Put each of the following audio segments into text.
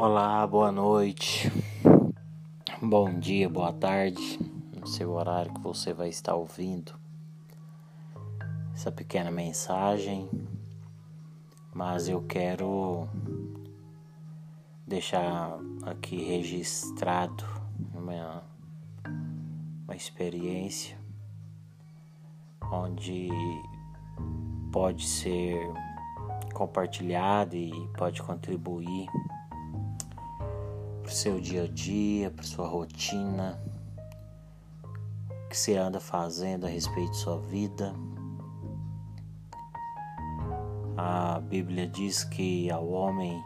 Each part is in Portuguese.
Olá, boa noite, bom dia, boa tarde, no seu horário que você vai estar ouvindo essa pequena mensagem, mas eu quero deixar aqui registrado uma, uma experiência onde pode ser compartilhado e pode contribuir para o seu dia a dia, para sua rotina, o que você anda fazendo a respeito de sua vida. A Bíblia diz que ao homem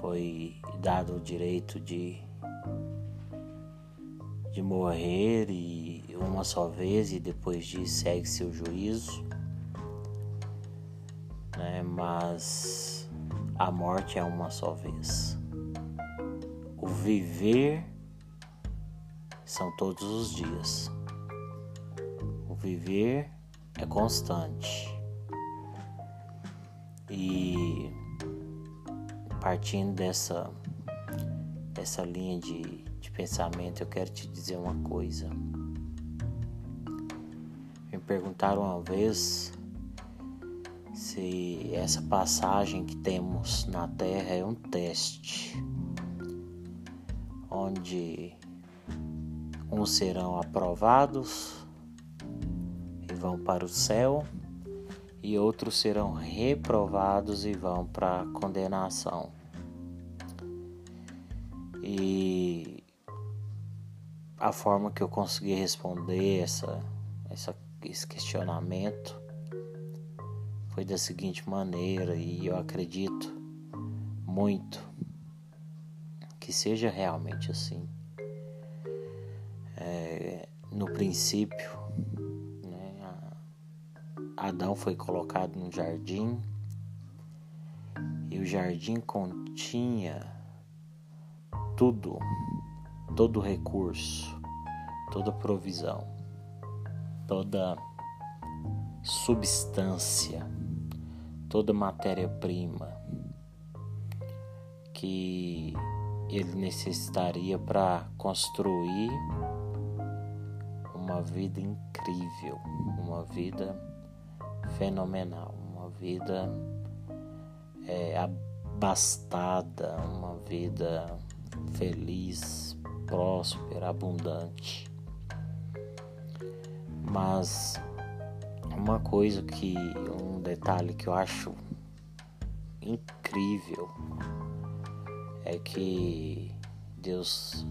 foi dado o direito de, de morrer e uma só vez e depois disso segue seu juízo. Né? Mas a morte é uma só vez. Viver são todos os dias. O viver é constante. E partindo dessa, dessa linha de, de pensamento, eu quero te dizer uma coisa. Me perguntaram uma vez se essa passagem que temos na Terra é um teste onde uns serão aprovados e vão para o céu, e outros serão reprovados e vão para a condenação. E a forma que eu consegui responder essa, essa, esse questionamento foi da seguinte maneira, e eu acredito muito que seja realmente assim. É, no princípio, né, Adão foi colocado no jardim e o jardim continha tudo, todo recurso, toda provisão, toda substância, toda matéria-prima que ele necessitaria para construir uma vida incrível, uma vida fenomenal, uma vida é, abastada, uma vida feliz, próspera, abundante. Mas uma coisa que, um detalhe que eu acho incrível é que Deus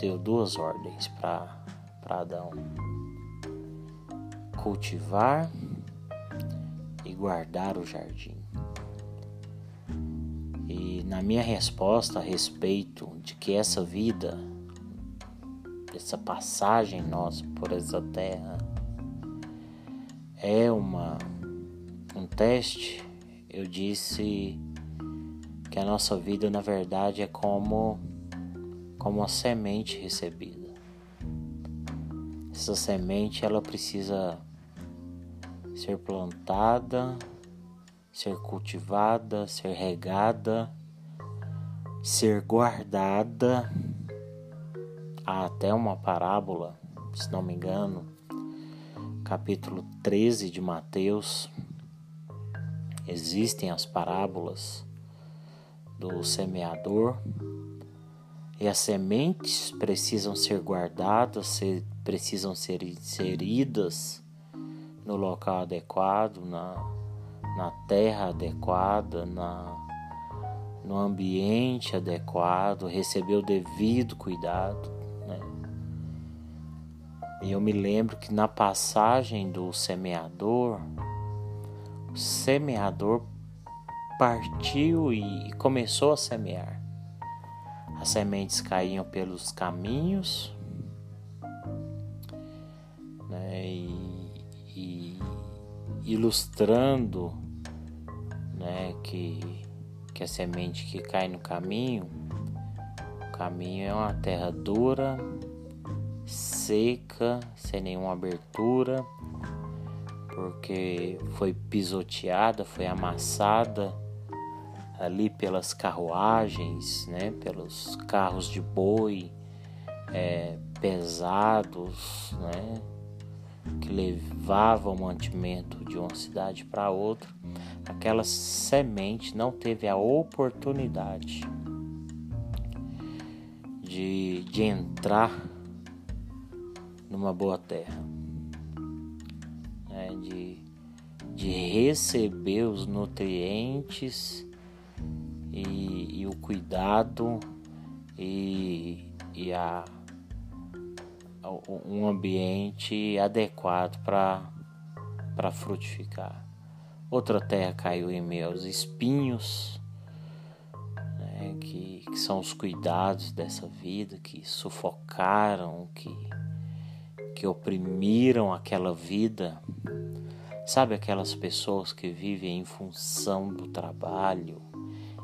deu duas ordens para Adão: cultivar e guardar o jardim. E na minha resposta a respeito de que essa vida, essa passagem nossa por essa terra, é uma um teste, eu disse que a nossa vida na verdade é como como uma semente recebida. Essa semente ela precisa ser plantada, ser cultivada, ser regada, ser guardada. Há até uma parábola, se não me engano, capítulo 13 de Mateus. Existem as parábolas do semeador. E as sementes precisam ser guardadas, precisam ser inseridas no local adequado, na, na terra adequada, na, no ambiente adequado, receber o devido cuidado. Né? E eu me lembro que na passagem do semeador, o semeador partiu e começou a semear. As sementes caíam pelos caminhos, né, e, e ilustrando né, que, que a semente que cai no caminho, o caminho é uma terra dura, seca, sem nenhuma abertura, porque foi pisoteada, foi amassada ali pelas carruagens, né, pelos carros de boi é, pesados, né, que levavam o mantimento de uma cidade para outra, aquela semente não teve a oportunidade de, de entrar numa boa terra, né, de, de receber os nutrientes e, e o cuidado e, e a, um ambiente adequado para frutificar. Outra terra caiu em meus espinhos, né, que, que são os cuidados dessa vida, que sufocaram, que, que oprimiram aquela vida. Sabe aquelas pessoas que vivem em função do trabalho,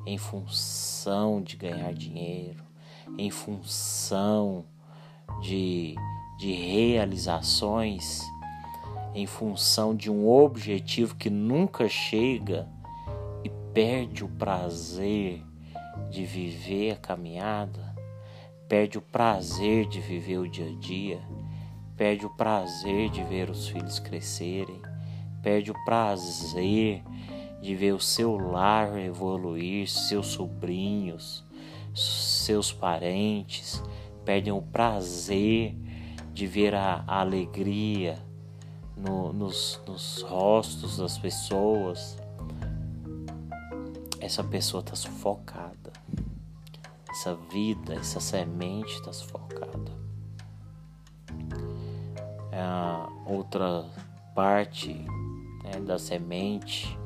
em função de ganhar dinheiro, em função de, de realizações, em função de um objetivo que nunca chega e perde o prazer de viver a caminhada, perde o prazer de viver o dia a dia, perde o prazer de ver os filhos crescerem, perde o prazer de ver o seu lar evoluir, seus sobrinhos, seus parentes, perdem o prazer de ver a, alegria no, nos, nos rostos das pessoas. Essa pessoa está sufocada. Essa vida, essa semente está sufocada. A outra parte né, da semente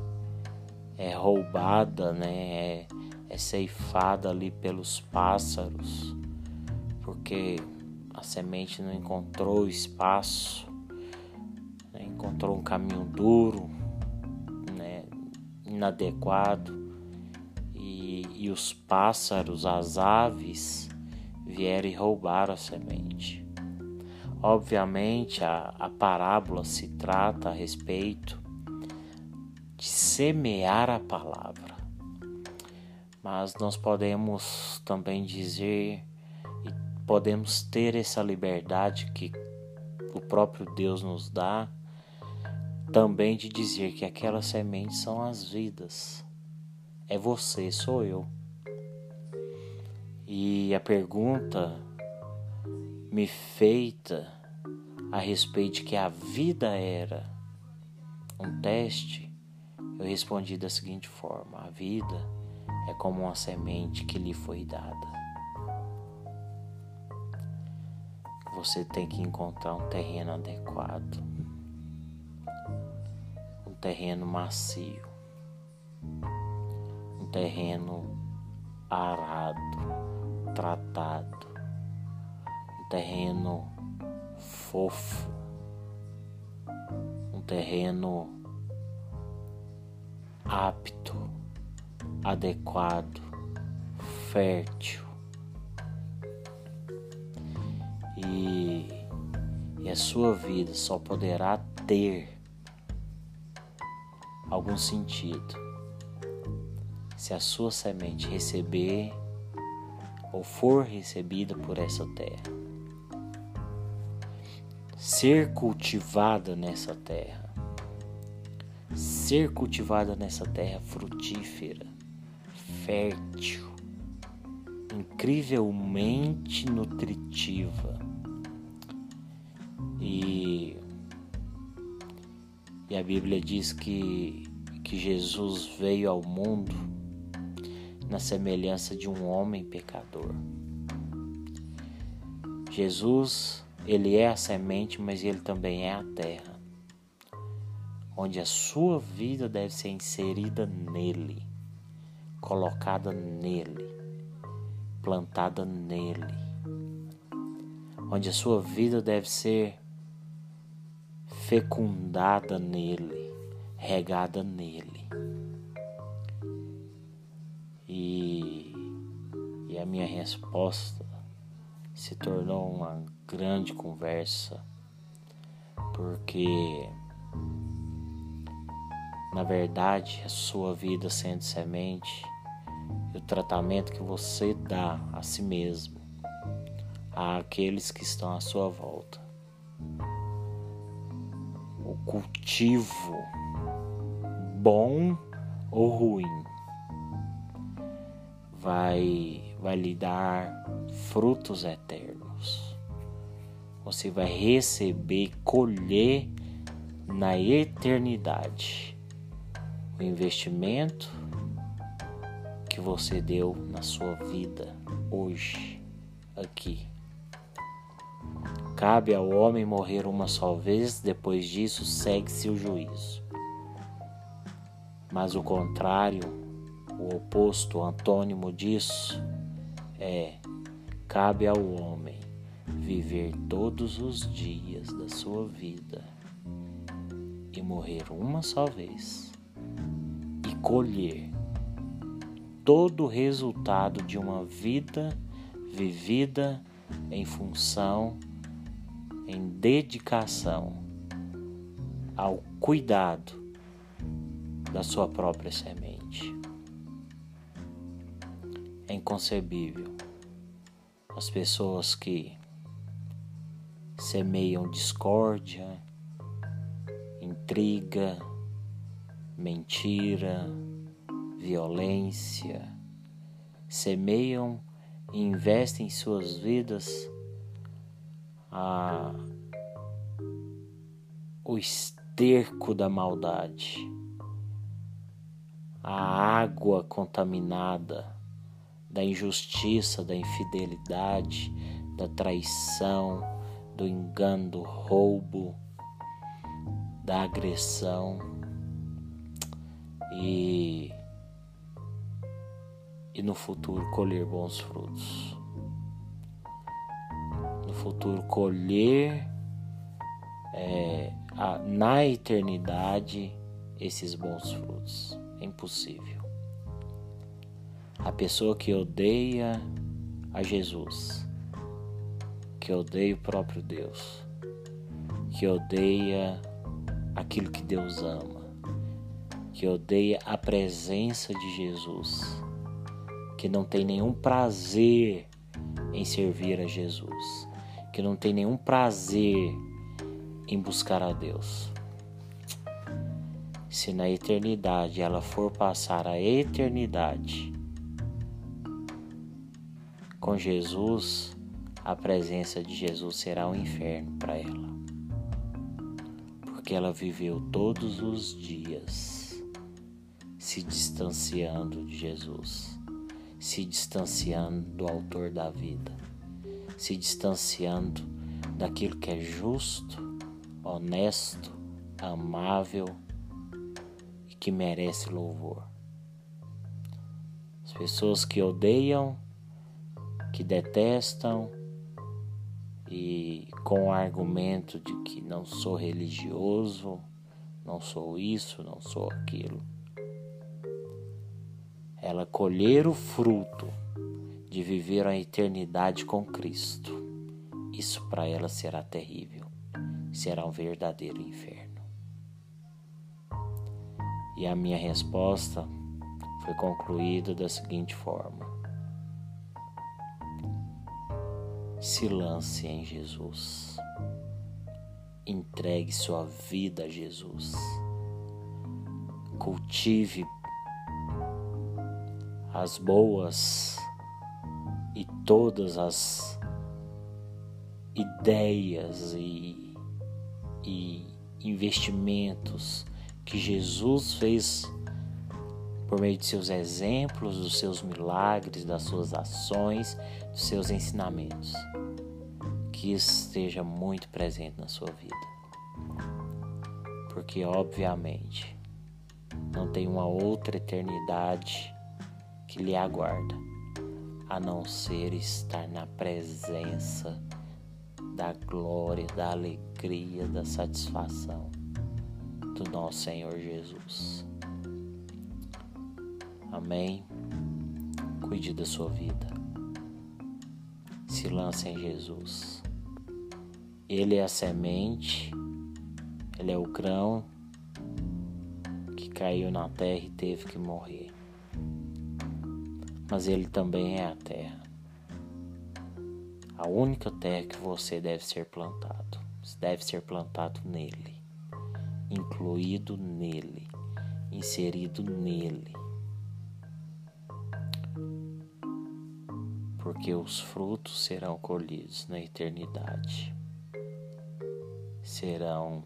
é roubada, né? É, é ceifada ali pelos pássaros, porque a semente não encontrou espaço, né? encontrou um caminho duro, né? inadequado, e, e os pássaros, as aves, vieram e roubaram a semente. Obviamente, a, a parábola se trata a respeito de semear a palavra. Mas nós podemos também dizer e podemos ter essa liberdade que o próprio Deus nos dá também de dizer que aquelas sementes são as vidas. É você, sou eu. E a pergunta me feita a respeito de que a vida era um teste eu respondi da seguinte forma: A vida é como uma semente que lhe foi dada. Você tem que encontrar um terreno adequado, um terreno macio, um terreno arado, tratado, um terreno fofo, um terreno apto, adequado, fértil. E, e a sua vida só poderá ter algum sentido se a sua semente receber ou for recebida por essa terra. Ser cultivada nessa terra ser cultivada nessa terra frutífera, fértil, incrivelmente nutritiva. E, e a Bíblia diz que, que Jesus veio ao mundo na semelhança de um homem pecador. Jesus, ele é a semente, mas ele também é a terra onde a sua vida deve ser inserida nele, colocada nele, plantada nele, onde a sua vida deve ser fecundada nele, regada nele. E, e a minha resposta se tornou uma grande conversa, porque na verdade, a sua vida sendo semente e o tratamento que você dá a si mesmo, àqueles que estão à sua volta. O cultivo bom ou ruim vai vai lhe dar frutos eternos. Você vai receber, colher na eternidade o investimento que você deu na sua vida hoje, aqui. Cabe ao homem morrer uma só vez, depois disso segue-se o juízo. Mas o contrário, o oposto, o antônimo disso, é: cabe ao homem viver todos os dias da sua vida e morrer uma só vez colher todo o resultado de uma vida vivida em função, em dedicação ao cuidado da sua própria semente. É inconcebível as pessoas que semeiam discórdia, intriga, mentira, violência, semeiam e investem em suas vidas a, o esterco da maldade, a água contaminada da injustiça, da infidelidade, da traição, do engano, do roubo, da agressão e e no futuro colher bons frutos. No futuro colher é, a, na eternidade esses bons frutos. É impossível. A pessoa que odeia a Jesus, que odeia o próprio Deus, que odeia aquilo que Deus ama, que odeia a presença de Jesus, que não tem nenhum prazer em servir a Jesus, que não tem nenhum prazer em buscar a Deus. Se na eternidade ela for passar a eternidade com Jesus, a presença de Jesus será um inferno para ela. Porque ela viveu todos os dias se distanciando de Jesus se distanciando do Autor da vida, se distanciando daquilo que é justo, honesto, amável e que merece louvor. As pessoas que odeiam, que detestam e com o argumento de que não sou religioso, não sou isso, não sou aquilo ela colher o fruto de viver a eternidade com Cristo, isso para ela será terrível, será um verdadeiro inferno. E a minha resposta foi concluída da seguinte forma: se lance em Jesus, entregue sua vida a Jesus, cultive as boas e todas as ideias e, e investimentos que Jesus fez por meio de seus exemplos, dos seus milagres, das suas ações, dos seus ensinamentos. Que isso esteja muito presente na sua vida. Porque, obviamente, não tem uma outra eternidade que lhe aguarda, a não ser estar na presença da glória, da alegria, da satisfação do nosso Senhor Jesus. Amém. Cuide da sua vida. Se lance em Jesus. Ele é a semente, ele é o grão que caiu na terra e teve que morrer mas Ele também é a terra. A única terra que você deve ser plantado. Você deve ser plantado nele, incluído nele, inserido nele. Porque os frutos serão colhidos na eternidade. Serão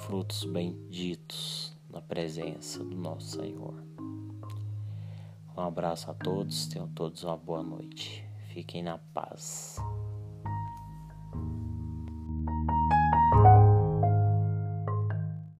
frutos benditos na presença do nosso Senhor. Um abraço a todos, tenham todos uma boa noite. Fiquem na paz.